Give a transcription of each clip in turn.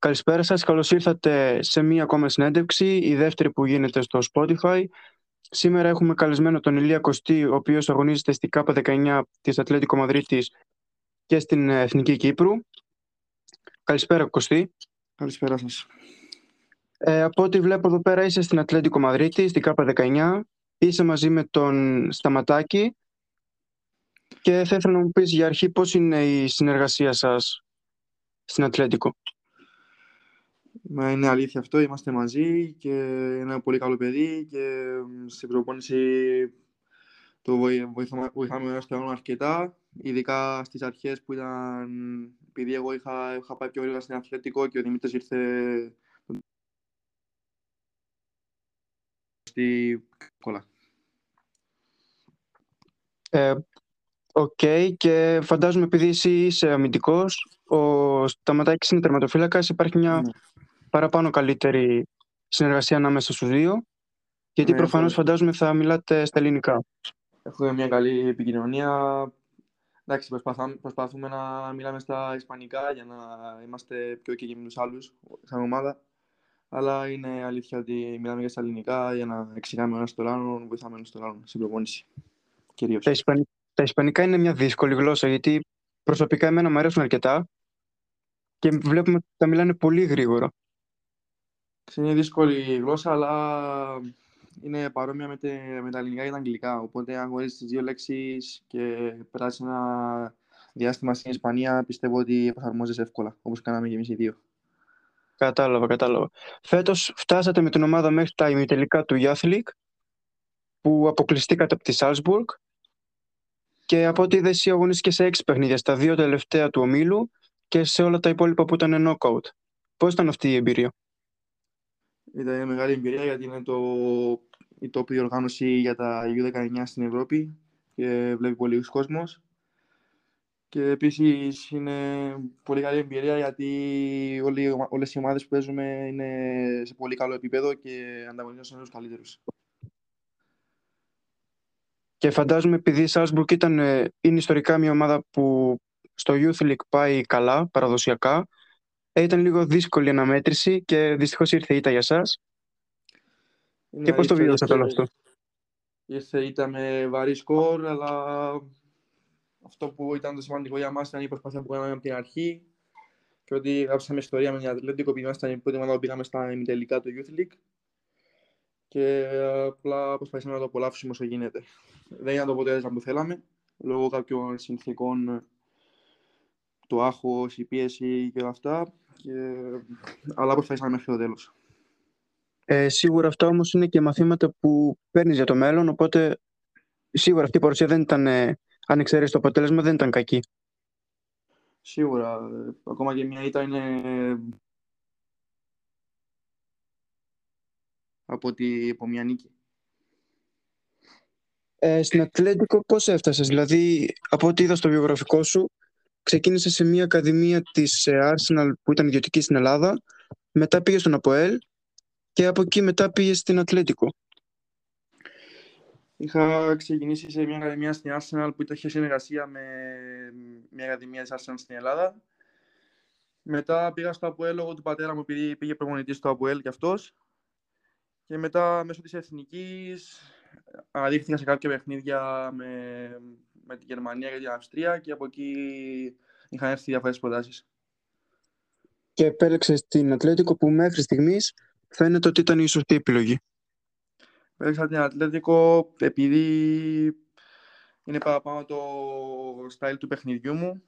Καλησπέρα σας, καλώς ήρθατε σε μία ακόμα συνέντευξη, η δεύτερη που γίνεται στο Spotify. Σήμερα έχουμε καλεσμένο τον Ηλία Κωστή, ο οποίος αγωνίζεται στη ΚΑΠΑ 19 της Ατλέτικο Μαδρίτης και στην Εθνική Κύπρου. Καλησπέρα Κωστή. Καλησπέρα σας. Ε, από ό,τι βλέπω εδώ πέρα είσαι στην Ατλέτικο Μαδρίτη, στην ΚΑΠΑ 19. Είσαι μαζί με τον Σταματάκη και θα ήθελα να μου πεις για αρχή πώς είναι η συνεργασία σας στην Ατλέτικο; Μα είναι αλήθεια αυτό, είμαστε μαζί και είναι ένα πολύ καλό παιδί και στην προπόνηση το βοηθάμε, βοηθάμε ένα στο αρκετά, ειδικά στις αρχές που ήταν, επειδή εγώ είχα, είχα πάει πιο γρήγορα στην Αθλητικό και ο Δημήτρης ήρθε στη κόλλα. Ε, OK, okay. και φαντάζομαι επειδή εσύ είσαι αμυντικός, ο Σταματάκης είναι τερματοφύλακας, υπάρχει μια ναι παραπάνω καλύτερη συνεργασία ανάμεσα στους δύο, γιατί ναι, προφανώς φαντάζομαι θα μιλάτε στα ελληνικά. Έχουμε μια καλή επικοινωνία. Εντάξει, προσπαθούμε να μιλάμε στα ισπανικά για να είμαστε πιο και με τους άλλους σαν ομάδα. Αλλά είναι αλήθεια ότι μιλάμε και στα ελληνικά για να εξηγάμε ένας στον άλλον, βοηθάμε ένας στον άλλον στην προπόνηση. Κυρίως. Τα, ισπανικά, τα ισπανικά είναι μια δύσκολη γλώσσα, γιατί προσωπικά εμένα μου αρέσουν αρκετά και βλέπουμε ότι τα μιλάνε πολύ γρήγορα. Είναι δύσκολη γλώσσα, αλλά είναι παρόμοια με, τε, με τα ελληνικά και τα αγγλικά. Οπότε, αν γνωρίζει τις δύο λέξεις και περάσεις ένα διάστημα στην Ισπανία, πιστεύω ότι εφαρμόζεσαι εύκολα, όπως κάναμε και εμείς οι δύο. Κατάλαβα, κατάλαβα. Φέτος φτάσατε με την ομάδα μέχρι τα ημιτελικά του Youth League, που αποκλειστήκατε από τη Salzburg. Και από ό,τι είδες, εσύ αγωνίστηκες σε έξι παιχνίδια, στα δύο τελευταία του ομίλου και σε όλα τα υπόλοιπα που ήταν knockout. Πώς ήταν αυτή η εμπειρία; Ήταν μια μεγάλη εμπειρία γιατί είναι το, η τόπη οργάνωση για τα U19 στην Ευρώπη και βλέπει πολύ κόσμος. Και επίσης είναι πολύ καλή εμπειρία γιατί όλες οι ομάδες που παίζουμε είναι σε πολύ καλό επίπεδο και ανταγωνίζονται του καλύτερους. Και φαντάζομαι επειδή η Σάλσμπουργκ ήταν, ε, είναι ιστορικά μια ομάδα που στο Youth League πάει καλά, παραδοσιακά, ε, ήταν λίγο δύσκολη η αναμέτρηση και δυστυχώς ήρθε η ήττα για εσά. Και πώς το βιώσατε όλο αυτό; Ήρθε ήττα με βαρύ σκορ, αλλά αυτό που ήταν το σημαντικό για μας ήταν η προσπάθεια που κάναμε από την αρχή και ότι γράψαμε ιστορία με την Ατλέντικο που ήμασταν η πρώτη ομάδα που πήγαμε στα ημιτελικά του Youth League και απλά προσπαθήσαμε να το απολαύσουμε όσο γίνεται. Δεν ήταν το αποτέλεσμα που θέλαμε, λόγω κάποιων συνθήκων το άγχος, η πίεση και όλα αυτά και... αλλά προσπαθήσαμε μέχρι το τέλος. Ε, σίγουρα αυτά όμως είναι και μαθήματα που παίρνεις για το μέλλον, οπότε σίγουρα αυτή η παρουσία δεν ήταν, ε, αν εξαιρέσει το αποτέλεσμα, δεν ήταν κακή. Σίγουρα. Ακόμα και μια ήττα είναι από, τη, από μια νίκη. Ε, στην Ατλέντικο πώς έφτασες, δηλαδή από ό,τι είδα στο βιογραφικό σου ξεκίνησε σε μια ακαδημία της ε, Arsenal που ήταν ιδιωτική στην Ελλάδα, μετά πήγε στον Αποέλ και από εκεί μετά πήγε στην Ατλέτικο. Είχα ξεκινήσει σε μια ακαδημία στην Arsenal που είχε συνεργασία με μια ακαδημία της Arsenal στην Ελλάδα. Μετά πήγα στο Αποέλ λόγω του πατέρα μου επειδή πήγε προπονητής στο Αποέλ κι αυτός. Και μετά μέσω της Εθνικής αναδείχθηκα σε κάποια παιχνίδια με με τη Γερμανία και την Αυστρία και από εκεί είχαν έρθει διάφορες προτάσεις. Και επέλεξε την Ατλέτικο που μέχρι στιγμής φαίνεται ότι ήταν η σωστή επιλογή. Επέλεξα την Ατλέτικο επειδή είναι παραπάνω το style του παιχνιδιού μου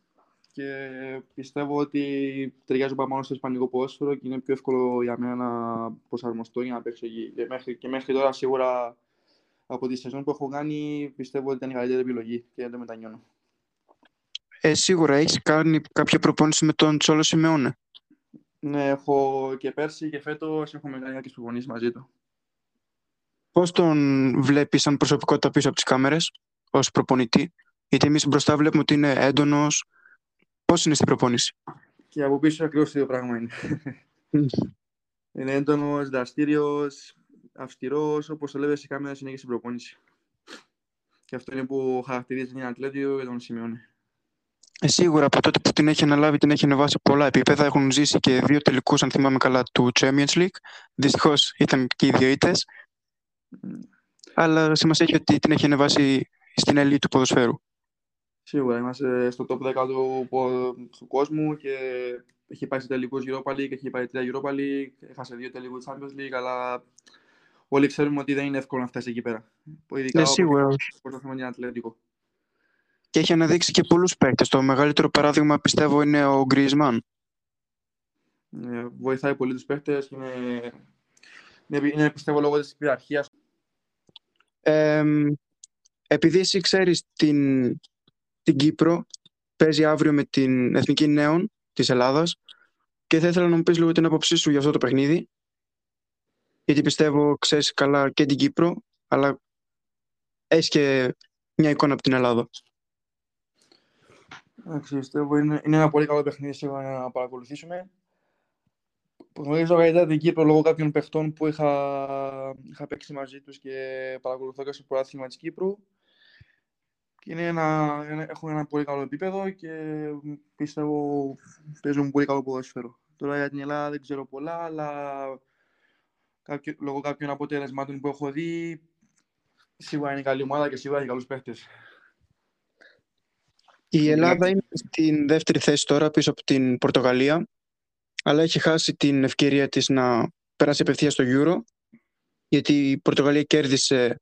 και πιστεύω ότι ταιριάζει παραπάνω στο ισπανικό ποδόσφαιρο και είναι πιο εύκολο για μένα να προσαρμοστώ για να παίξω εκεί. Και μέχρι, και μέχρι τώρα σίγουρα από τη σεζόν που έχω κάνει πιστεύω ότι ήταν η καλύτερη επιλογή και δεν το μετανιώνω. Ε, σίγουρα έχεις κάνει κάποια προπόνηση με τον Τσόλο Σιμεώνε; Ναι, έχω και πέρσι και φέτος έχουμε κάνει κάποιες προπονήσεις μαζί του. Πώς τον βλέπεις σαν προσωπικότητα πίσω από τις κάμερες, ως προπονητή, Γιατί εμείς μπροστά βλέπουμε ότι είναι έντονος. Πώς είναι στην προπόνηση, Και από πίσω ακριβώς το ίδιο πράγμα είναι. είναι έντονος, δραστήριος, αυστηρός, όπως το λέμε σε κάμερα συνέχεια στην προπόνηση. Και αυτό είναι που χαρακτηρίζει την Ατλέτιο και τον Σιμεώνε. Ε, σίγουρα από τότε που την έχει αναλάβει την έχει ανεβάσει πολλά επίπεδα. Έχουν ζήσει και δύο τελικούς, αν θυμάμαι καλά, του Champions League. Δυστυχώς ήταν και οι δύο ήττες. Αλλά σημασία έχει ότι την έχει ανεβάσει στην ελίτ του ποδοσφαίρου. Σίγουρα είμαστε στο top 10 του, του κόσμου και έχει πάει σε τελικούς Europa League, έχει πάει τρία Europa League, έχασε δύο τελικούς Champions League, αλλά όλοι ξέρουμε ότι δεν είναι εύκολο να φτάσει εκεί πέρα. Ειδικά ναι, σίγουρα. Όπως το θέμα είναι Ατλέτικο. Και έχει αναδείξει και πολλούς παίκτες. Το μεγαλύτερο παράδειγμα πιστεύω είναι ο Γκρισμάν. Ε, βοηθάει πολύ τους παίκτες και είναι, είναι, πιστεύω λόγω της πειθαρχία. Ε, επειδή εσύ ξέρεις την, την Κύπρο, παίζει αύριο με την Εθνική Νέων της Ελλάδας και θα ήθελα να μου πεις λίγο την άποψή σου για αυτό το παιχνίδι. Γιατί πιστεύω ξέρεις καλά και την Κύπρο, αλλά έχεις και μια εικόνα από την Ελλάδα. Εντάξει, πιστεύω είναι, είναι ένα πολύ καλό παιχνίδι σίγουρα να παρακολουθήσουμε. Γνωρίζω καλύτερα την Κύπρο λόγω κάποιων παιχτών που είχα, είχα παίξει μαζί τους και παρακολουθώ και στο προάθλημα της Κύπρου. Και είναι ένα, έχουν ένα πολύ καλό επίπεδο και πιστεύω παίζουν πολύ καλό ποδόσφαιρο. Τώρα για την Ελλάδα δεν ξέρω πολλά, αλλά κάποιο, λόγω κάποιων αποτελεσμάτων που έχω δει, σίγουρα είναι καλή ομάδα και σίγουρα έχει καλούς παίχτες. Η Ελλάδα είναι στην δεύτερη θέση τώρα πίσω από την Πορτογαλία, αλλά έχει χάσει την ευκαιρία της να περάσει απευθείας στο Euro, γιατί η Πορτογαλία κέρδισε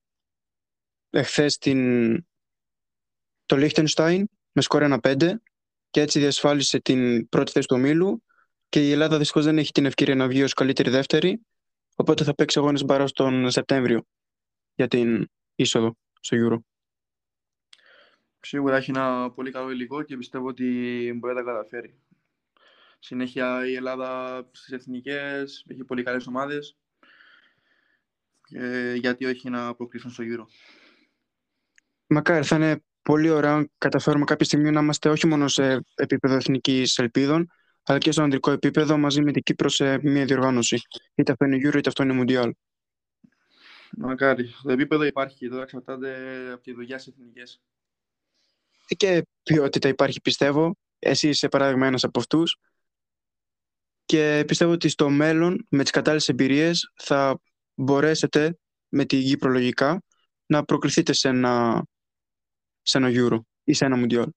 εχθές την... το Liechtenstein με σκορ 1-5 και έτσι διασφάλισε την πρώτη θέση του ομίλου και η Ελλάδα δυστυχώς δεν έχει την ευκαιρία να βγει ως καλύτερη δεύτερη, οπότε θα παίξει αγώνες μπαρά τον Σεπτέμβριο για την είσοδο στο Euro. Σίγουρα έχει ένα πολύ καλό υλικό και πιστεύω ότι μπορεί να τα καταφέρει. Συνέχεια η Ελλάδα στις εθνικές έχει πολύ καλές ομάδες και γιατί όχι να προκριθούν στο γύρο. Μακάρι, θα είναι πολύ ωραίο αν καταφέρουμε κάποια στιγμή να είμαστε όχι μόνο σε επίπεδο εθνικής ελπίδων, αλλά και στο αντρικό επίπεδο μαζί με την Κύπρος σε μια διοργάνωση. Είτε αυτό είναι Euro είτε αυτό είναι Mundial. Μακάρι. Το επίπεδο υπάρχει. Τώρα εξαρτάται από τη δουλειά στις εθνικές και ποιότητα υπάρχει πιστεύω. Εσύ είσαι παράδειγμα ένας από αυτούς. Και πιστεύω ότι στο μέλλον με τις κατάλληλες εμπειρίες θα μπορέσετε με τη γη προλογικά να προκριθείτε σε ένα, σε ένα Euro ή σε ένα Mundial.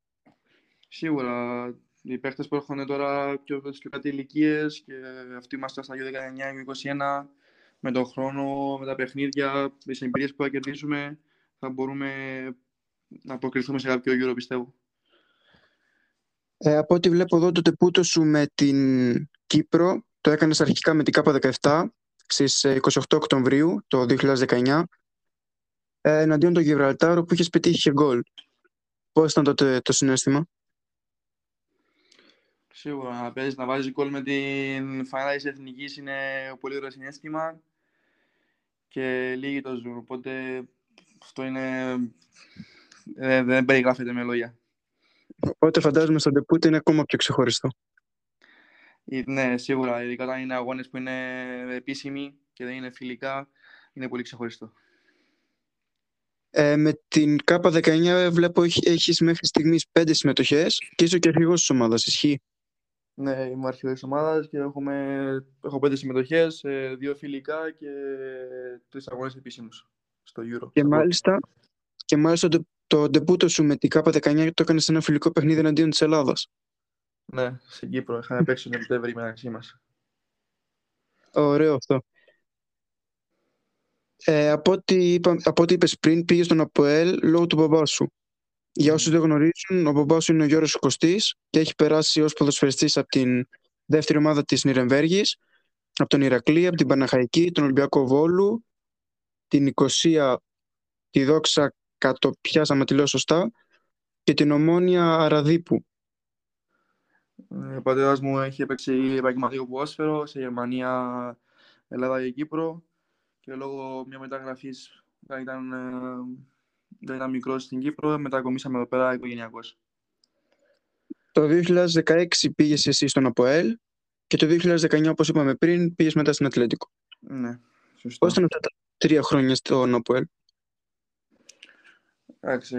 Σίγουρα. Οι παίχτες που έχουν τώρα πιο, πιο κάτι ηλικίες και αυτοί είμαστε στα 19 21 με τον χρόνο, με τα παιχνίδια, με τις εμπειρίες που θα κερδίσουμε θα μπορούμε να αποκριθούμε σε κάποιο γύρο, πιστεύω. Ε, από ό,τι βλέπω εδώ το τεπούτο σου με την Κύπρο το έκανες αρχικά με την ΚΑΠΑ 17 στις 28 ε, Οκτωβρίου το 2019 ε, εναντίον τον Γιβραλτάρο που είχες πετύχει και γκολ. Πώς ήταν τότε το συνέστημα; Σίγουρα, να παίζεις να βάζεις γκολ με την φανέλα της Εθνικής είναι πολύ ωραίο συνέστημα και λίγοι το ζουν, οπότε αυτό είναι ε, δεν περιγράφεται με λόγια. Οπότε φαντάζομαι στον Τεπούτ είναι ακόμα πιο ξεχωριστό. Ε, ναι, σίγουρα. Ειδικά όταν είναι αγώνες που είναι επίσημοι και δεν είναι φιλικά, είναι πολύ ξεχωριστό. Ε, με την ΚΑΠΑ 19 βλέπω έχεις μέχρι στιγμής πέντε συμμετοχές και είσαι και αρχηγός της ομάδας, ισχύει; Ναι, είμαι αρχηγός της ομάδας και έχουμε, έχω πέντε συμμετοχές, ε, δύο φιλικά και τρεις αγώνες επίσημους στο Euro. Και μάλιστα, και μάλιστα το, το ντεπούτο σου με την ΚΑΠΑ 19 το έκανες σε ένα φιλικό παιχνίδι εναντίον της Ελλάδας. Ναι, στην Κύπρο. Είχαμε παίξει τον Σεπτέμβρη μεταξύ μας. Ωραίο αυτό. Ε, από, ό,τι είπα, από ό,τι είπες πριν, πήγες στον ΑΠΟΕΛ λόγω του μπαμπά σου. Για όσους δεν γνωρίζουν, ο μπαμπάς σου είναι ο Γιώργος Κωστής και έχει περάσει ως ποδοσφαιριστής από την δεύτερη ομάδα της Νιρεμβέργης, από τον Ηρακλή, από την Παναχαϊκή, τον Ολυμπιακό Βόλου, την Οικοσία, τη Δόξα πιάσαμε τη λέω σωστά, και την Ομόνια Αραδίπου. Ε, ο πατέρας μου έχει παίξει επαγγελματικό ποδόσφαιρο σε Γερμανία, Ελλάδα και Κύπρο και λόγω μιας μεταγραφής όταν ήταν, ε, δεν ήταν μικρό στην Κύπρο, μετακομίσαμε εδώ πέρα οικογενειακώς. Το 2016 πήγες εσύ στον ΑΠΟΕΛ και το 2019, όπως είπαμε πριν, πήγες μετά στην Ατλέτικο. Ναι, σωστό. Πώς ήταν αυτά τα τρία χρόνια στον ΑΠΟΕΛ; Εντάξει,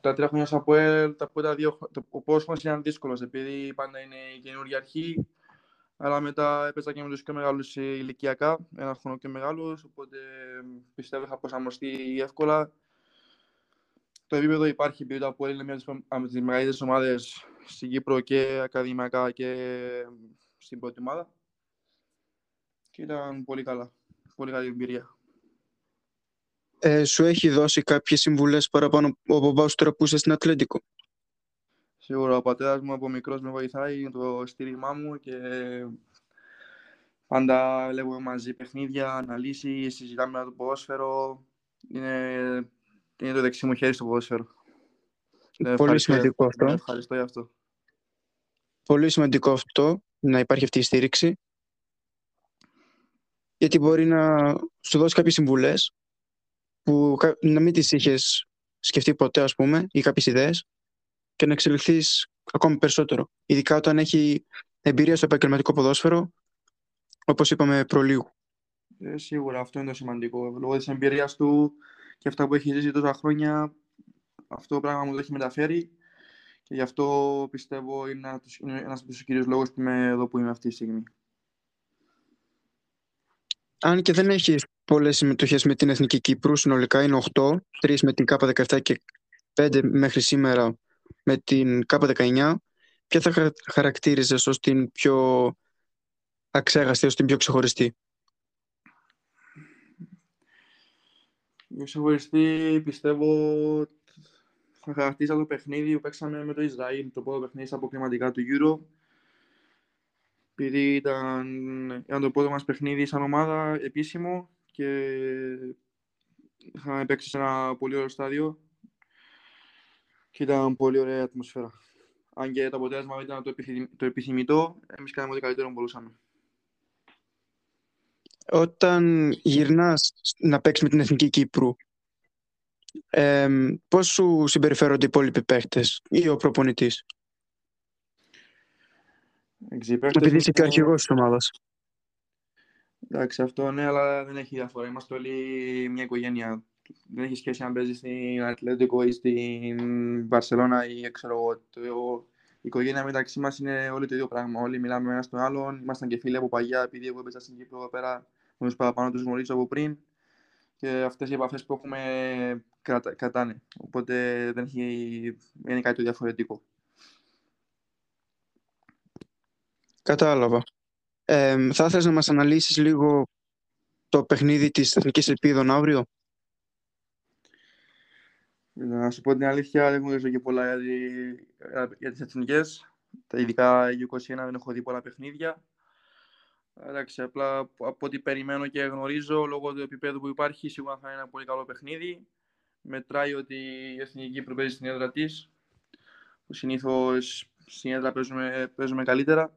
τα τρία χρόνια στο ΑΠΟΕΛ, τα πρώτα δύο, ο πρώτος χρόνος ήταν δύσκολος, επειδή πάντα είναι η καινούργια αρχή, αλλά μετά έπαιζα και με τους πιο μεγάλους ηλικιακά, ένα χρόνο πιο μεγάλους, οπότε πιστεύω θα προσαρμοστεί εύκολα. Το επίπεδο υπάρχει, επειδή το ΑΠΟΕΛ είναι μια από τις μεγαλύτερες ομάδες στην Κύπρο και ακαδημιακά και στην πρώτη ομάδα. Και ήταν πολύ καλά, πολύ καλή εμπειρία ε, σου έχει δώσει κάποιες συμβουλές παραπάνω ο μπαμπάς τώρα που είσαι στην Ατλέντικο; Σίγουρα ο πατέρας μου από μικρός με βοηθάει, είναι το στήριγμά μου και πάντα βλέπουμε μαζί παιχνίδια, αναλύσεις, συζητάμε το ποδόσφαιρο. Είναι, είναι το δεξί μου χέρι στο ποδόσφαιρο. Πολύ σημαντικό αυτό. Ευχαριστώ για αυτό. Πολύ σημαντικό αυτό, να υπάρχει αυτή η στήριξη. Γιατί μπορεί να σου δώσει κάποιες συμβουλές που να μην τις είχες σκεφτεί ποτέ, ας πούμε, ή κάποιες ιδέες και να εξελιχθείς ακόμη περισσότερο. Ειδικά όταν έχει εμπειρία στο επαγγελματικό ποδόσφαιρο, όπως είπαμε προλίγου. Ε, σίγουρα, αυτό είναι το σημαντικό. Λόγω της εμπειρίας του και αυτά που έχει ζήσει τόσα χρόνια, αυτό το πράγμα μου το έχει μεταφέρει και γι' αυτό πιστεύω είναι ένας από τους κυρίους λόγους που είμαι εδώ που είμαι αυτή τη στιγμή. Αν και δεν έχεις πολλές συμμετοχές με την Εθνική Κύπρου, συνολικά είναι 8, 3 με την ΚΑΠΑ17 και 5 μέχρι σήμερα με την ΚΑΠΑ19. Ποια θα χαρακτήριζες ως την πιο αξέγαστη, ως την πιο ξεχωριστή; Πιο ξεχωριστή πιστεύω θα χαρακτήριζα το παιχνίδι που παίξαμε με το Ισραήλ, το πρώτο παιχνίδι στα αποκλειματικά του Euro επειδή ήταν, ήταν το πρώτο μας παιχνίδι σαν ομάδα επίσημο και είχαμε παίξει σε ένα πολύ ωραίο στάδιο και ήταν πολύ ωραία ατμοσφαίρα. Αν και το αποτέλεσμα ήταν το, το επιθυμητό, εμείς κάναμε ό,τι καλύτερο μπορούσαμε. Όταν γυρνάς να παίξεις με την Εθνική Κύπρου, ε, πώς σου συμπεριφέρονται οι υπόλοιποι παίχτες ή ο προπονητής; Επειδή είσαι και αρχηγός της ομάδας. Εντάξει, αυτό ναι, αλλά δεν έχει διαφορά. Είμαστε όλοι μια οικογένεια. Δεν έχει σχέση αν παίζεις στην Ατλέντικο ή στην Βαρσελόνα ή ξέρω εγώ. Το, η οικογένεια μεταξύ μας είναι όλοι το ίδιο πράγμα. Όλοι μιλάμε ένα στον άλλον. Ήμασταν και φίλοι από παγιά, επειδή εγώ έπαιζα στην Κύπρο εδώ πέρα. Με του παραπάνω τους γνωρίζω από πριν. Και αυτές οι επαφές που έχουμε κρατάνε. Οπότε δεν, έχει, δεν είναι κάτι το διαφορετικό. Κατάλαβα. Ε, θα ήθελες να μας αναλύσεις λίγο το παιχνίδι της Εθνικής Ελπίδων αύριο; Να σου πω την αλήθεια, δεν γνωρίζω και πολλά για, για τις εθνικές. Τα ειδικά η 21 δεν έχω δει πολλά παιχνίδια. Εντάξει, απλά από ό,τι περιμένω και γνωρίζω, λόγω του επίπεδου που υπάρχει, σίγουρα θα είναι ένα πολύ καλό παιχνίδι. Μετράει ότι η Εθνική προπέζει στην έδρα της. Συνήθως στην έδρα παίζουμε, παίζουμε καλύτερα.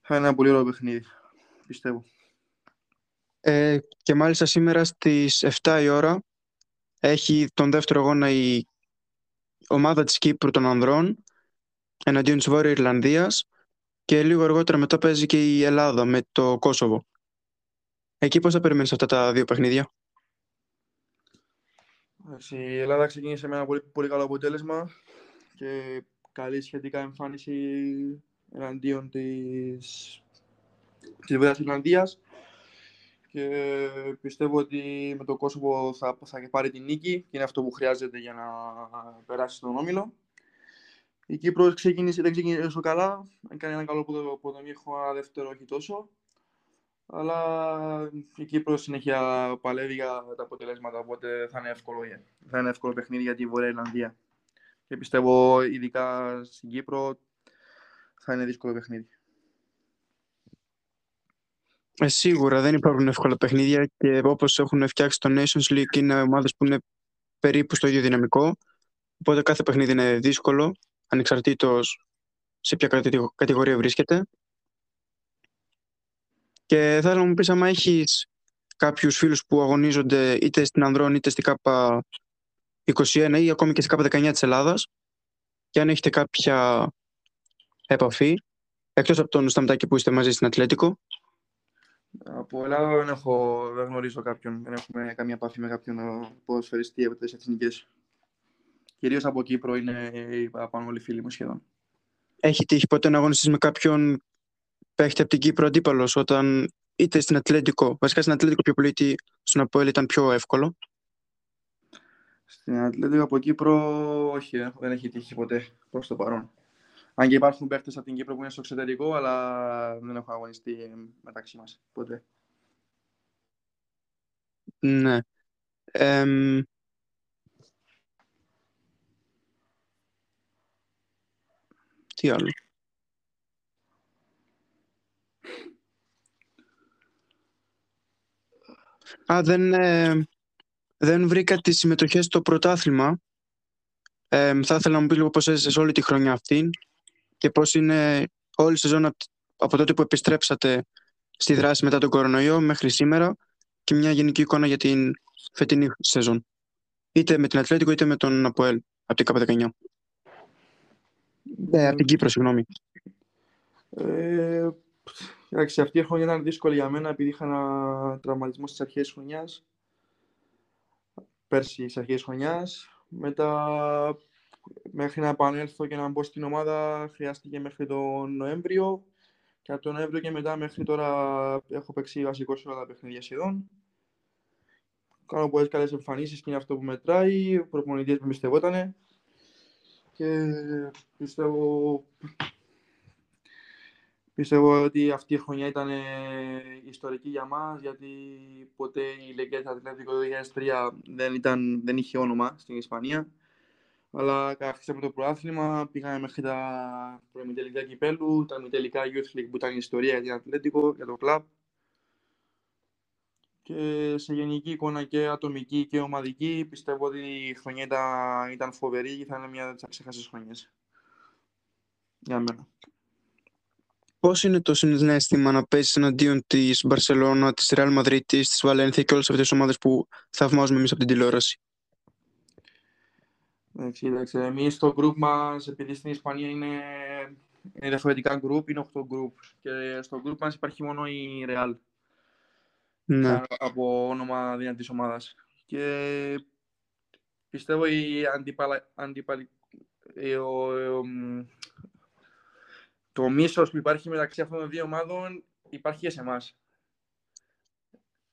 Θα είναι ένα πολύ ωραίο παιχνίδι, πιστεύω. Ε, και μάλιστα σήμερα στις 7 η ώρα έχει τον δεύτερο αγώνα η ομάδα της Κύπρου των ανδρών εναντίον της Βόρειας Ιρλανδίας και λίγο αργότερα μετά παίζει και η Ελλάδα με το Κόσοβο. Εκεί πώς θα περιμένεις αυτά τα δύο παιχνίδια; Η Ελλάδα ξεκίνησε με ένα πολύ, πολύ καλό αποτέλεσμα και καλή σχετικά εμφάνιση εναντίον της, της Βόρειας Ιρλανδίας και πιστεύω ότι με το Κόσοβο θα, θα πάρει την νίκη και είναι αυτό που χρειάζεται για να περάσει στον όμιλο. Η Κύπρος ξεκίνησε, δεν ξεκίνησε τόσο καλά, έκανε ένα καλό ποδομήχο, ένα δεύτερο όχι τόσο. Αλλά η Κύπρος συνέχεια παλεύει για τα αποτελέσματα, οπότε θα είναι εύκολο, θα είναι εύκολο παιχνίδι για τη Βόρεια Ιρλανδία. Και πιστεύω ειδικά στην Κύπρο θα είναι δύσκολο παιχνίδι. Ε, σίγουρα δεν υπάρχουν εύκολα παιχνίδια και όπως έχουν φτιάξει το Nations League είναι ομάδες που είναι περίπου στο ίδιο δυναμικό. Οπότε κάθε παιχνίδι είναι δύσκολο, ανεξαρτήτως σε ποια κατηγορία βρίσκεται. Και θα ήθελα να μου πεις άμα έχεις κάποιους φίλους που αγωνίζονται είτε στην Ανδρών είτε στην ΚΑΠΑ 21 ή ακόμη και στην ΚΑΠΑ 19 της Ελλάδας και αν έχετε κάποια επαφή, εκτός από τον Σταματάκη που είστε μαζί στην Ατλέτικο. Από Ελλάδα δεν, έχω, δεν γνωρίζω κάποιον, δεν έχουμε καμία επαφή με κάποιον ποδοσφαιριστή από τις εθνικές. Κυρίως από Κύπρο είναι οι παραπάνω όλοι φίλοι μου σχεδόν. Έχει τύχει ποτέ να αγωνιστείς με κάποιον παίχτη από την Κύπρο αντίπαλος όταν είτε στην Ατλέντικο, βασικά στην Ατλέντικο πιο πολύ, είτε στον Αποέλ ήταν πιο εύκολο; Στην Ατλέντικο από Κύπρο, όχι, δεν έχει τύχει ποτέ προς το παρόν. Αν και υπάρχουν παίχτες από την Κύπρο που είναι στο εξωτερικό, αλλά δεν έχω αγωνιστεί μεταξύ μας ποτέ. Ναι. Τι άλλο. Α, δεν, ε, δεν βρήκα τις συμμετοχές στο πρωτάθλημα. Ε, θα ήθελα να μου πεις λίγο πώς έζησες όλη τη χρονιά αυτή και πώς είναι όλη η σεζόν από τότε που επιστρέψατε στη δράση μετά τον κορονοϊό μέχρι σήμερα και μια γενική εικόνα για την φετινή σεζόν. Είτε με την Ατλέτικο είτε με τον Αποέλ από την ΚΑΠ19. Ε, από την Κύπρο, συγγνώμη. Ε, εντάξει, αυτή η χρονιά ήταν δύσκολη για μένα επειδή είχα ένα τραυματισμό στις αρχές της χρονιάς. Πέρσι στις αρχές της χρονιάς. Μετά μέχρι να επανέλθω και να μπω στην ομάδα χρειάστηκε μέχρι τον Νοέμβριο και από τον Νοέμβριο και μετά μέχρι τώρα έχω παίξει βασικό σε όλα τα παιχνίδια σχεδόν. Κάνω πολλές καλές εμφανίσεις και είναι αυτό που μετράει. Ο προπονητής με εμπιστευότανε και πιστεύω, πιστεύω ότι αυτή η χρονιά ήταν ιστορική για μας γιατί ποτέ η Λεγκέτα Ατλέτικο 2003 δεν, ήταν, δεν είχε όνομα στην Ισπανία αλλά αρχίσαμε το προάθλημα, πήγαμε μέχρι τα προημιτελικά κυπέλου, τα μητελικά Youth League που ήταν η ιστορία για την Ατλέτικο, για το κλαμπ. Και σε γενική εικόνα και ατομική και ομαδική, πιστεύω ότι η χρονιά ήταν, ήταν φοβερή και θα είναι μια από τις αξέχασες χρονιές. Για μένα. Πώς είναι το συναίσθημα να παίζεις εναντίον της Μπαρσελόνα, της Ρεάλ Μαδρίτης, της Βαλένθια και όλες αυτές τις ομάδες που θαυμάζουμε εμείς από την τηλεόραση; Εντάξει, εντάξει. Εμείς στο group μας, επειδή στην Ισπανία είναι, είναι διαφορετικά group, είναι 8 group. Και στο group μας υπάρχει μόνο η Real. Ναι. Από όνομα δυνατή ομάδας. Και πιστεύω η αντίπαλα, αντίπαλη, ο, το μίσος που υπάρχει μεταξύ αυτών των δύο ομάδων υπάρχει και σε εμάς.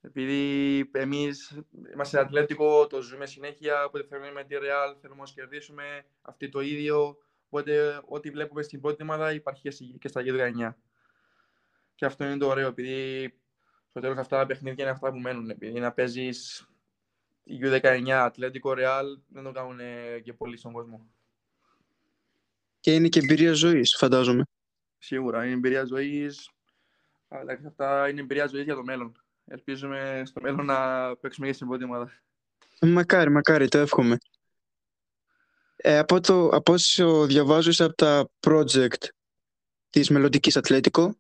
Επειδή εμείς είμαστε ατλέτικο, το ζούμε συνέχεια. Οπότε θέλουμε με τη Real, θέλουμε να κερδίσουμε. Αυτή το ίδιο. Οπότε ό,τι βλέπουμε στην πρώτη ομάδα υπάρχει και στα U19. Και αυτό είναι το ωραίο, επειδή στο τέλος αυτά τα παιχνίδια είναι αυτά που μένουν. Επειδή να παίζεις U19, Ατλέτικο, Real, δεν το κάνουν και πολύ στον κόσμο. Και είναι και εμπειρία ζωής, φαντάζομαι. Σίγουρα, είναι εμπειρία ζωής. Αλλά αυτά είναι εμπειρία ζωής για το μέλλον ελπίζουμε στο μέλλον να παίξουμε και στην πρώτη ομάδα. Μακάρι, μακάρι, το εύχομαι. Ε, από, το, από όσο διαβάζω από τα project της μελλοντικής Ατλέτικο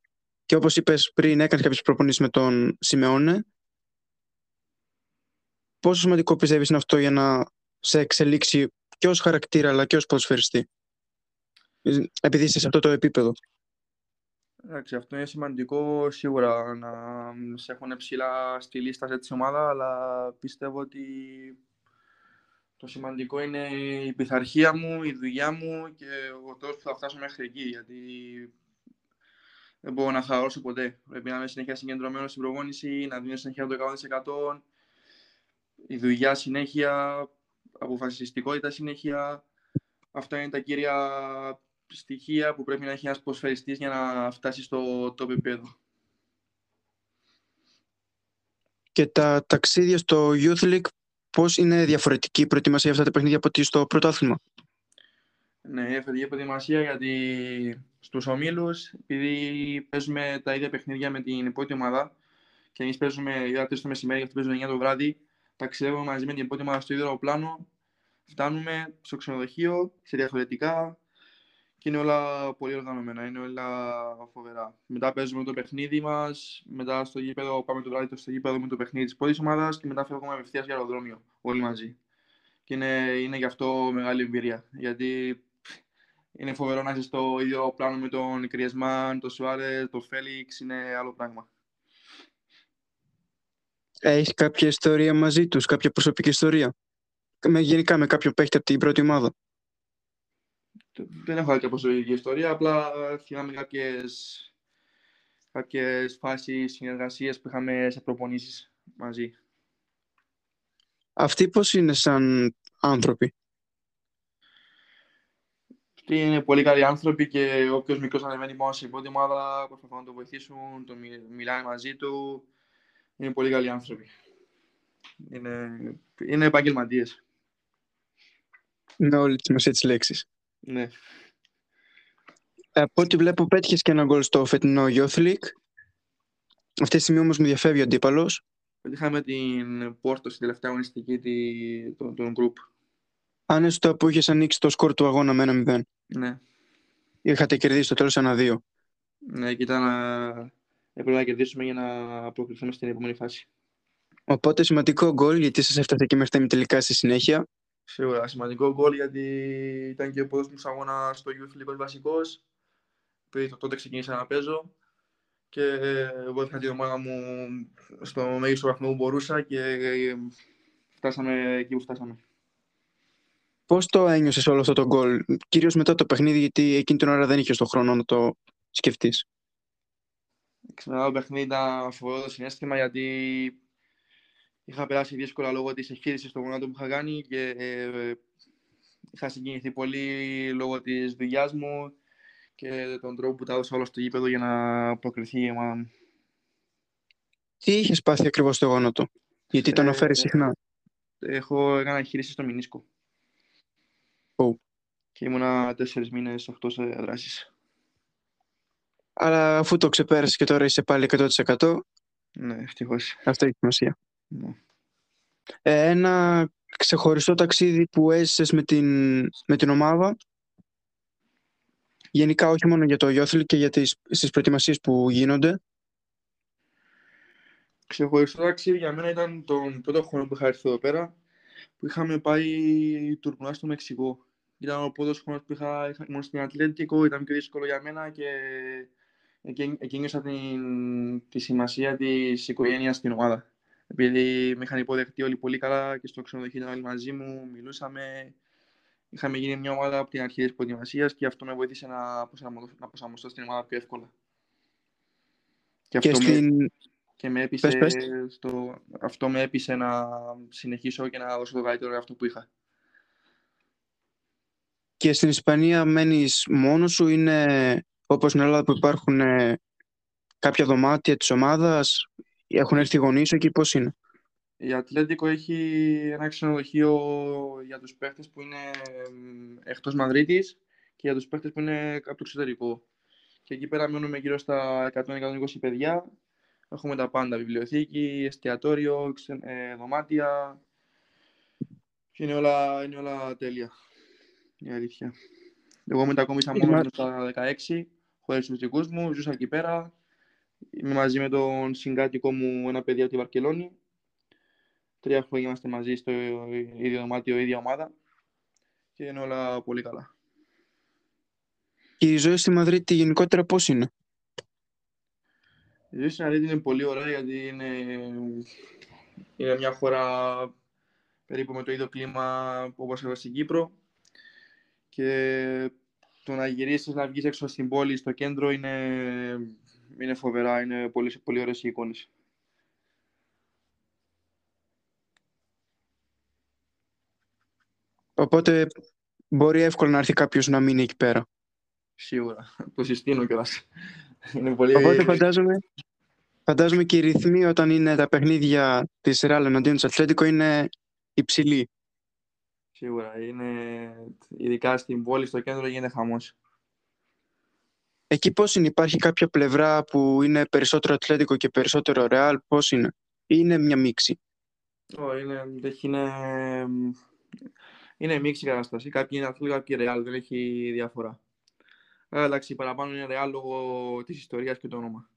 και όπως είπες πριν έκανες κάποιες προπονήσεις με τον Σιμεώνε πόσο σημαντικό πιστεύεις είναι αυτό για να σε εξελίξει και ως χαρακτήρα αλλά και ως ποδοσφαιριστή; Επειδή είσαι σε αυτό το επίπεδο. Εντάξει, αυτό είναι σημαντικό σίγουρα να σε έχουν ψηλά στη λίστα σε της ομάδα, αλλά πιστεύω ότι το σημαντικό είναι η πειθαρχία μου, η δουλειά μου και ο τρόπος που θα φτάσω μέχρι εκεί. Γιατί δεν μπορώ να χαλαρώσω ποτέ. Πρέπει να είμαι συνέχεια συγκεντρωμένος στην προπόνηση, να δίνω συνέχεια το 100%. Η δουλειά συνέχεια, αποφασιστικότητα συνέχεια. Αυτά είναι τα κύρια στοιχεία που πρέπει να έχει ένας ποσφαιριστής για να φτάσει στο το επίπεδο. Και τα ταξίδια στο Youth League, πώς είναι διαφορετική η προετοιμασία αυτά τα παιχνίδια από ότι στο πρωτάθλημα; Ναι, διαφορετική προετοιμασία γιατί στους ομίλους, επειδή παίζουμε τα ίδια παιχνίδια με την πρώτη ομάδα και εμείς παίζουμε η το μεσημέρι και παίζουμε 9 το βράδυ, ταξιδεύουμε μαζί με την πρώτη ομάδα στο ίδιο πλάνο, φτάνουμε στο ξενοδοχείο, σε διαφορετικά, και είναι όλα πολύ οργανωμένα, είναι όλα φοβερά. Μετά παίζουμε το παιχνίδι μας, μετά στο γήπεδο πάμε το βράδυ στο γήπεδο με το παιχνίδι της πρώτη ομάδας και μετά φεύγουμε απευθείας για αεροδρόμιο όλοι μαζί. Και είναι, είναι γι' αυτό μεγάλη εμπειρία. Γιατί είναι φοβερό να είσαι στο ίδιο πλάνο με τον Κριεσμάν, τον Σουάρε, τον Φέληξ, είναι άλλο πράγμα. Έχεις κάποια ιστορία μαζί τους, κάποια προσωπική ιστορία; Με, γενικά με κάποιον παίχτη από την πρώτη ομάδα. Δεν έχω κάποια προσωπική ιστορία, απλά θυμάμαι κάποιες, κάποιες φάσεις συνεργασίες που είχαμε σε προπονήσεις μαζί. Αυτοί πώς είναι σαν άνθρωποι; Αυτοί είναι πολύ καλοί άνθρωποι και όποιος μικρός ανεβαίνει πάνω στην πρώτη ομάδα προσπαθούν να το βοηθήσουν, το μιλάνε μαζί του. Είναι πολύ καλοί άνθρωποι. Είναι, είναι επαγγελματίες. Με όλη τη σημασία της λέξης. Ναι. Από ό,τι βλέπω, πέτυχες και ένα γκολ στο φετινό Youth League. Αυτή τη στιγμή όμως μου διαφεύγει ο αντίπαλος. Πετύχαμε την Πόρτο στην τελευταία αγωνιστική των, των group. Αν έστω που είχες ανοίξει το σκορ του αγώνα με ένα 0. Ναι. Είχατε κερδίσει το τέλος ένα-δύο. Ναι, και ήταν. Έπρεπε να κερδίσουμε για να προκριθούμε στην επόμενη φάση. Οπότε σημαντικό γκολ γιατί σας έφτασε και μέχρι τα τελικά στη συνέχεια. Σίγουρα σημαντικό γκολ γιατί ήταν και ο πόδος μου αγώνα στο Youth League βασικός. Πριν τότε ξεκίνησα να παίζω και βοήθησα την ομάδα μου στο μέγιστο βαθμό που μπορούσα και φτάσαμε εκεί που φτάσαμε. Πώς το ένιωσες όλο αυτό το γκολ, κυρίως μετά το παιχνίδι, γιατί εκείνη την ώρα δεν είχε τον χρόνο να το σκεφτείς; Ξανά το παιχνίδι ήταν φοβερό το συνέστημα γιατί είχα περάσει δύσκολα λόγω της εγχείρηση των γονάτων που είχα κάνει και ε, είχα συγκινηθεί πολύ λόγω της δουλειάς μου και τον τρόπο που τα έδωσα όλο στο γήπεδο για να προκριθεί η ομάδα μου. Τι είχες πάθει ακριβώς στο γόνατο, γιατί τον αναφέρει ε, συχνά; Έχω έκανα εγχείρηση στο Μινίσκο. Oh. Και ήμουνα τέσσερις μήνες εκτός δράση. Αλλά αφού το ξεπέρασες και τώρα είσαι πάλι 100%. Ναι, ευτυχώς. Αυτό έχει σημασία. Ναι. Ε, ένα ξεχωριστό ταξίδι που έζησες με την, με την ομάδα. Γενικά όχι μόνο για το Ιώθλι και για τις, στις προετοιμασίες που γίνονται. Ξεχωριστό ταξίδι για μένα ήταν τον πρώτο χρόνο που είχα έρθει εδώ πέρα που είχαμε πάει τουρνουά στο Μεξικό. Ήταν ο πρώτος χρόνος που είχα, ήμουν στην Ατλέντικο, ήταν πιο δύσκολο για μένα και εκεί την, τη σημασία της οικογένειας στην ομάδα. Επειδή με είχαν υποδεχτεί όλοι πολύ καλά και στο ξενοδοχείο ήταν όλοι μαζί μου, μιλούσαμε. Είχαμε γίνει μια ομάδα από την αρχή της προετοιμασίας και αυτό με βοήθησε να προσαρμοστώ, να προσαρμοστώ στην ομάδα πιο εύκολα. Και, και αυτό στην... με, και με έπεισε πες, πες. Στο... αυτό με έπεισε να συνεχίσω και να δώσω το καλύτερο αυτό που είχα. Και στην Ισπανία μένεις μόνος σου, είναι όπως στην Ελλάδα που υπάρχουν ε, κάποια δωμάτια της ομάδας, έχουν έρθει γονείς σου εκεί, πώς είναι; Η Ατλέντικο έχει ένα ξενοδοχείο για τους παίχτες που είναι εκτός Μαδρίτης και για τους παίχτες που είναι από το εξωτερικό. Και εκεί πέρα μένουμε γύρω στα 100-120 παιδιά. Έχουμε τα πάντα, βιβλιοθήκη, εστιατόριο, ε, δωμάτια. Και είναι όλα, είναι όλα τέλεια, η αλήθεια. Εγώ μετακόμισα μόνο στα 16 χωρίς τους δικούς μου, ζούσα εκεί πέρα. Είμαι μαζί με τον συγκάτοικο μου, ένα παιδί από τη Βαρκελόνη. Τρία χρόνια είμαστε μαζί στο ίδιο δωμάτιο, ίδια ομάδα. Και είναι όλα πολύ καλά. Και η ζωή στη Μαδρίτη γενικότερα πώς είναι; Η ζωή στη Μαδρίτη είναι πολύ ωραία γιατί είναι, είναι μια χώρα περίπου με το ίδιο κλίμα όπως εδώ στην Κύπρο. Και το να γυρίσεις, να βγεις έξω στην πόλη, στο κέντρο, είναι, είναι φοβερά, είναι πολύ, πολύ ωραίες οι εικόνες. Οπότε μπορεί εύκολα να έρθει κάποιος να μείνει εκεί πέρα. Σίγουρα. Το συστήνω κιόλας. Είναι πολύ... Οπότε φαντάζομαι, φαντάζομαι και οι ρυθμοί όταν είναι τα παιχνίδια της Real εναντίον της Ατλέτικο είναι υψηλοί. Σίγουρα. Είναι, ειδικά στην πόλη, στο κέντρο, γίνεται χαμός. Εκεί πώς είναι, υπάρχει κάποια πλευρά που είναι περισσότερο Ατλέτικο και περισσότερο Ρεάλ, πώς είναι. Ή είναι μια μίξη; Oh, είναι, είναι, είναι μίξη κατάσταση. Κάποιοι είναι Ατλέτικο, κάποιοι Ρεάλ, δεν έχει διαφορά. Αλλά εντάξει, παραπάνω είναι Ρεάλ λόγω της ιστορίας και το όνομα.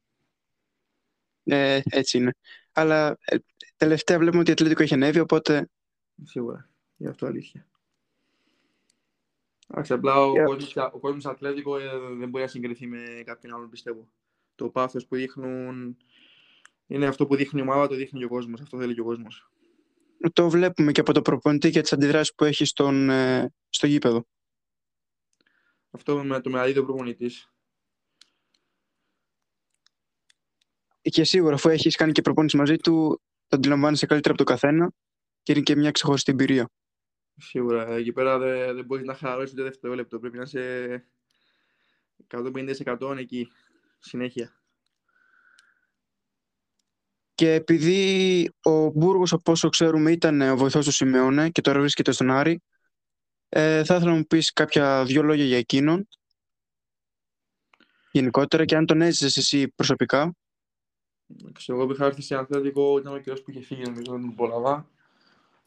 Ε, έτσι είναι. Αλλά ε, τελευταία βλέπουμε ότι η Ατλέτικο έχει ανέβει, οπότε... Σίγουρα. Γι' αυτό αλήθεια. Εντάξει, απλά ο, yeah. κόσμος, ο κόσμος Ατλέτικο ε, δεν μπορεί να συγκριθεί με κάποιον άλλον, πιστεύω. Το πάθος που δείχνουν, Είναι αυτό που δείχνει η ομάδα, το δείχνει και ο κόσμος. Αυτό θέλει και ο κόσμος. Το βλέπουμε και από το προπονητή και τις αντιδράσεις που έχει στον, ε, στο γήπεδο. Αυτό με το μεγαλύτερο προπονητής. Και σίγουρα, αφού έχεις κάνει και προπόνηση μαζί του, το αντιλαμβάνεσαι καλύτερα από το καθένα και είναι και μια ξεχωριστή εμπειρία. Σίγουρα. Εκεί πέρα δεν, δεν μπορείς να χαλαρώσεις ούτε δευτερόλεπτο. Πρέπει να είσαι 150% εκεί. Συνέχεια. Και επειδή ο Μπούργος, από όσο ξέρουμε, ήταν ο βοηθός του Σιμεώνε και τώρα βρίσκεται στον Άρη, ε, θα ήθελα να μου πεις κάποια δυο λόγια για εκείνον, γενικότερα, και αν τον έζησες εσύ προσωπικά. Ξέρω, εγώ είχα έρθει σε Αθλητικό, ήταν ο καιρός που είχε φύγει, νομίζω, δεν τον πρόλαβα.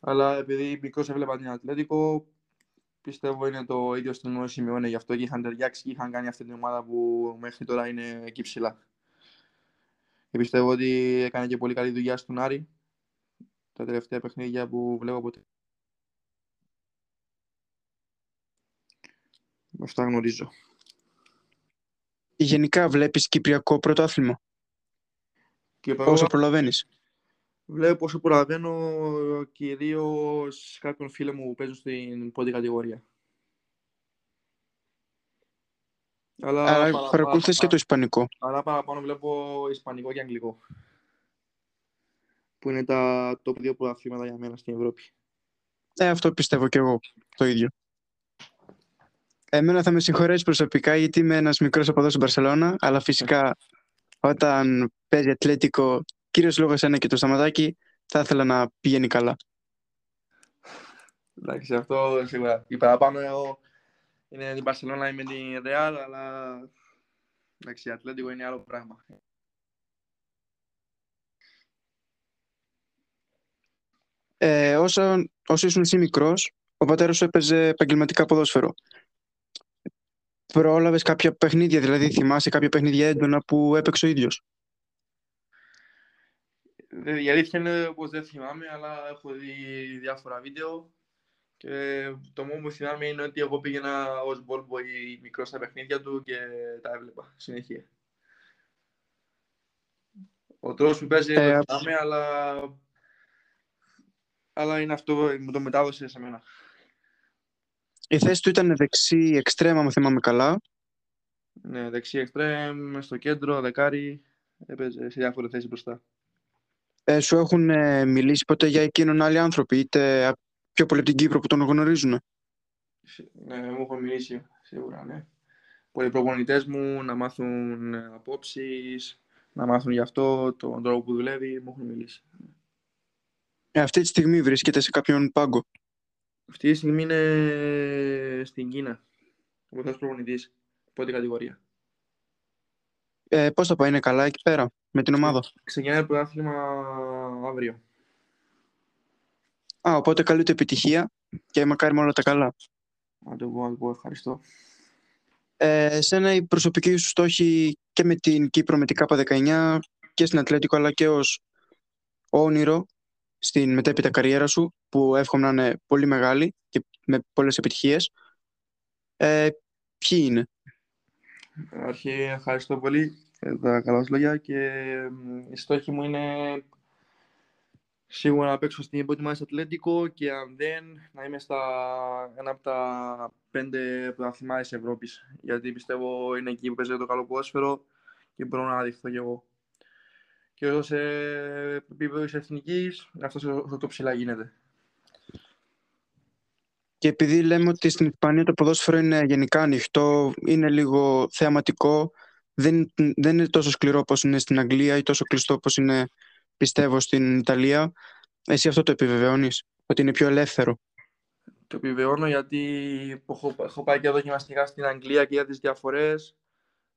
Αλλά επειδή μικρός έβλεπα την Αθλητικό, πιστεύω είναι το ίδιο στην ο Σιμεώνε, γι' αυτό και είχαν ταιριάξει και είχαν κάνει αυτή την ομάδα που μέχρι τώρα είναι εκεί ψηλά. Και πιστεύω ότι έκανε και πολύ καλή δουλειά στον Άρη τα τελευταία παιχνίδια που βλέπω ποτέ. Αυτά γνωρίζω. Γενικά βλέπεις Κυπριακό πρωτάθλημα, Και όσο προλαβαίνεις. Βλέπω όσο προλαβαίνω κυρίως κάποιον φίλο μου που παίζουν στην πρώτη κατηγορία. Αλλά, Αλλά παραπάνω- παρακολουθείς και το Ισπανικό. Αλλά παραπάνω βλέπω Ισπανικό και Αγγλικό. Που είναι τα top 2 πρωταθλήματα για μένα στην Ευρώπη. Ε, αυτό πιστεύω και εγώ το ίδιο. Εμένα θα με συγχωρέσει προσωπικά γιατί είμαι ένας μικρός από εδώ στην Παρσελώνα, αλλά φυσικά όταν παίζει Ατλέτικο, κύριος λόγος ένα και το σταματάκι, θα ήθελα να πηγαίνει καλά. Εντάξει, αυτό σίγουρα. Η παραπάνω εγώ είναι την Barcelona ή με την Real, αλλά εντάξει, η Ατλέτικο είναι άλλο πράγμα. Ε, όσο, όσο ήσουν εσύ μικρός, ο πατέρας σου έπαιζε επαγγελματικά ποδόσφαιρο. Πρόλαβες κάποια παιχνίδια, δηλαδή θυμάσαι κάποια παιχνίδια έντονα που έπαιξε ο ίδιος; Ε, Η αλήθεια είναι πως δεν θυμάμαι, αλλά έχω δει διάφορα βίντεο και το μόνο που θυμάμαι είναι ότι εγώ πήγαινα ως ball boy μικρός στα παιχνίδια του και τα έβλεπα συνέχεια. Ο τρόπος που παίζει Ε, δεν το θυμάμαι, αλλά... αλλά είναι αυτό που μου το μετάδοσε σε μένα. Η θέση του ήταν δεξί εξτρέμα, αν θυμάμαι καλά. Ναι, δεξί εξτρέμ, στο κέντρο, δεκάρι, έπαιζε σε διάφορες θέσεις μπροστά. Ε, σου έχουν ε, μιλήσει ποτέ για εκείνον άλλοι άνθρωποι, είτε απ- πιο πολύ από την Κύπρο που τον γνωρίζουν; Σι- Ναι, μου έχουν μιλήσει, σίγουρα, ναι. Πολλοί προπονητές μου να μάθουν ε, απόψεις, να μάθουν γι' αυτό, τον τρόπο που δουλεύει, μου έχουν μιλήσει. Ε, αυτή τη στιγμή βρίσκεται σε κάποιον πάγκο; Αυτή τη στιγμή είναι στην Κίνα, ο βοηθός προπονητής, πρώτη κατηγορία. Ε, πώς θα πάει, είναι καλά εκεί πέρα, με την ομάδα. Ξεκινάει το πρωτάθλημα αύριο. Α, οπότε καλή του επιτυχία και μακάρι με όλα τα καλά. Να το πω, να το πω, ευχαριστώ. Ε, σένα η προσωπική σου στόχη και με την Κύπρο, με την K19 και στην Ατλέτικο, αλλά και ως όνειρο στην μετέπειτα καριέρα σου, που εύχομαι να είναι πολύ μεγάλη και με πολλές επιτυχίες. Ε, ποιοι είναι; Αρχή, ευχαριστώ πολύ για τα καλά σου λόγια και μ, η στόχη μου είναι σίγουρα να παίξω στην πρώτη μάχη Ατλέτικο και αν δεν να είμαι στα ένα από τα πέντε πρωταθλημάδες της Ευρώπης γιατί πιστεύω είναι εκεί που παίζει το καλό ποδόσφαιρο και μπορώ να δειχθώ κι εγώ. Και όσο σε επίπεδο της εθνικής, αυτός όσο το ψηλά γίνεται. Και επειδή λέμε ότι στην Ισπανία το ποδόσφαιρο είναι γενικά ανοιχτό, είναι λίγο θεαματικό, δεν, δεν είναι τόσο σκληρό όπως είναι στην Αγγλία ή τόσο κλειστό όπως είναι, πιστεύω, στην Ιταλία. Εσύ αυτό το επιβεβαιώνεις, ότι είναι πιο ελεύθερο; Το επιβεβαιώνω γιατί έχω, έχω πάει και δοκιμαστικά στην Αγγλία και για τις διαφορές.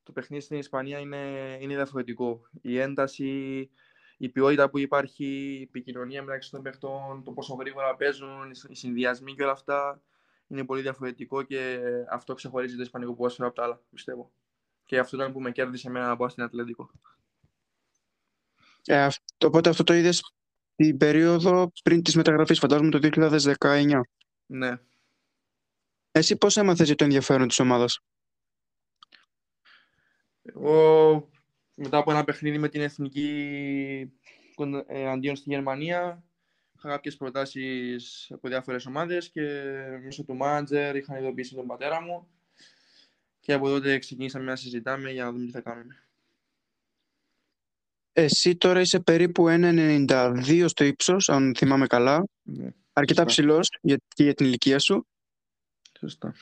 Το παιχνίδι στην Ισπανία είναι, είναι διαφορετικό. Η ένταση, η ποιότητα που υπάρχει, η επικοινωνία μεταξύ των παιχτών, το πόσο γρήγορα παίζουν, οι συνδυασμοί και όλα αυτά είναι πολύ διαφορετικό και αυτό ξεχωρίζει το Ισπανικό ποδόσφαιρο από τα άλλα, πιστεύω. Και αυτό ήταν που με κέρδισε εμένα να πάω στην Ατλέντικο. Ε, αυ- οπότε αυτό το είδες την περίοδο πριν της μεταγραφής, φαντάζομαι το 2019. Ναι. Εσύ πώς έμαθες για το ενδιαφέρον της ομάδας; Εγώ μετά από ένα παιχνίδι με την εθνική ε, αντίον στη Γερμανία, είχα κάποιες προτάσεις από διάφορες ομάδες και μέσω του μάντζερ είχαν ειδοποιήσει τον πατέρα μου και από τότε ξεκινήσαμε να συζητάμε για να δούμε τι θα κάνουμε. Εσύ τώρα είσαι περίπου 1,92 στο ύψος, αν θυμάμαι καλά. Ναι, Αρκετά Σωστά. ψηλός για, και για την ηλικία σου. σωστά.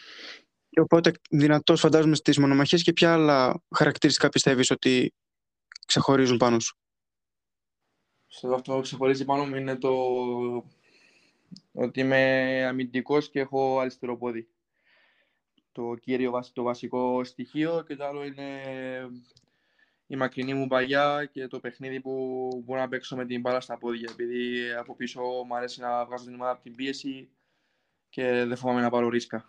Και οπότε δυνατός φαντάζομαι στις μονομαχίες και ποια άλλα χαρακτηριστικά πιστεύεις ότι ξεχωρίζουν πάνω σου; Στο αυτό που ξεχωρίζει πάνω μου είναι το ότι είμαι αμυντικός και έχω αριστερό πόδι. Το κύριο, βασ- το βασικό στοιχείο και το άλλο είναι η μακρινή μου παγιά και το παιχνίδι που μπορώ να παίξω με την μπάλα στα πόδια. Επειδή από πίσω μου αρέσει να βγάζω την ομάδα από την πίεση και δεν φοβάμαι να πάρω ρίσκα.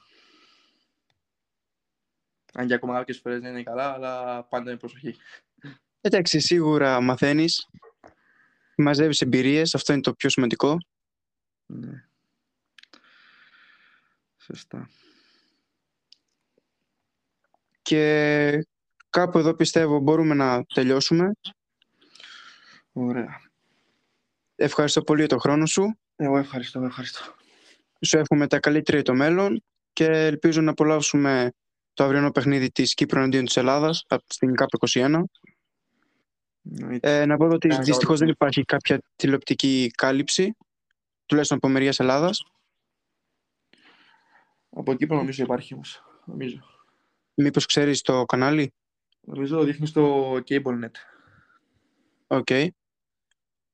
Αν και ακόμα κάποιες φορές δεν είναι καλά, αλλά πάντα με προσοχή. Εντάξει, σίγουρα μαθαίνεις, μαζεύεις εμπειρίες, αυτό είναι το πιο σημαντικό. Ναι. Σωστά. Και κάπου εδώ πιστεύω μπορούμε να τελειώσουμε. Ωραία. Ευχαριστώ πολύ για τον χρόνο σου. Εγώ ευχαριστώ, ευχαριστώ. Σου εύχομαι τα καλύτερα για το μέλλον και ελπίζω να απολαύσουμε το αυριανό παιχνίδι της Κύπρου εναντίον της Ελλάδας από την ΚΑΠ 21. Εννοείται. Ε, να πω εδώ ότι Κάνε δυστυχώς καλό. δεν υπάρχει κάποια τηλεοπτική κάλυψη, τουλάχιστον από μεριά Ελλάδας. Από Κύπρο νομίζω υπάρχει όμως. Νομίζω. Μήπως ξέρεις το κανάλι; Νομίζω δείχνεις στο CableNet. Οκ.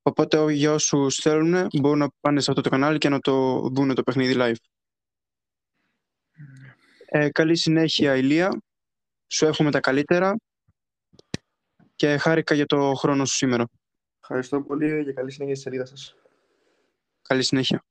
Οπότε ό- για όσους θέλουν μπορούν να πάνε σε αυτό το κανάλι και να το δουν το παιχνίδι live. Ε, καλή συνέχεια Ηλία. Σου εύχομαι τα καλύτερα και χάρηκα για το χρόνο σου σήμερα. Ευχαριστώ πολύ και καλή συνέχεια στη σελίδα σας. Καλή συνέχεια.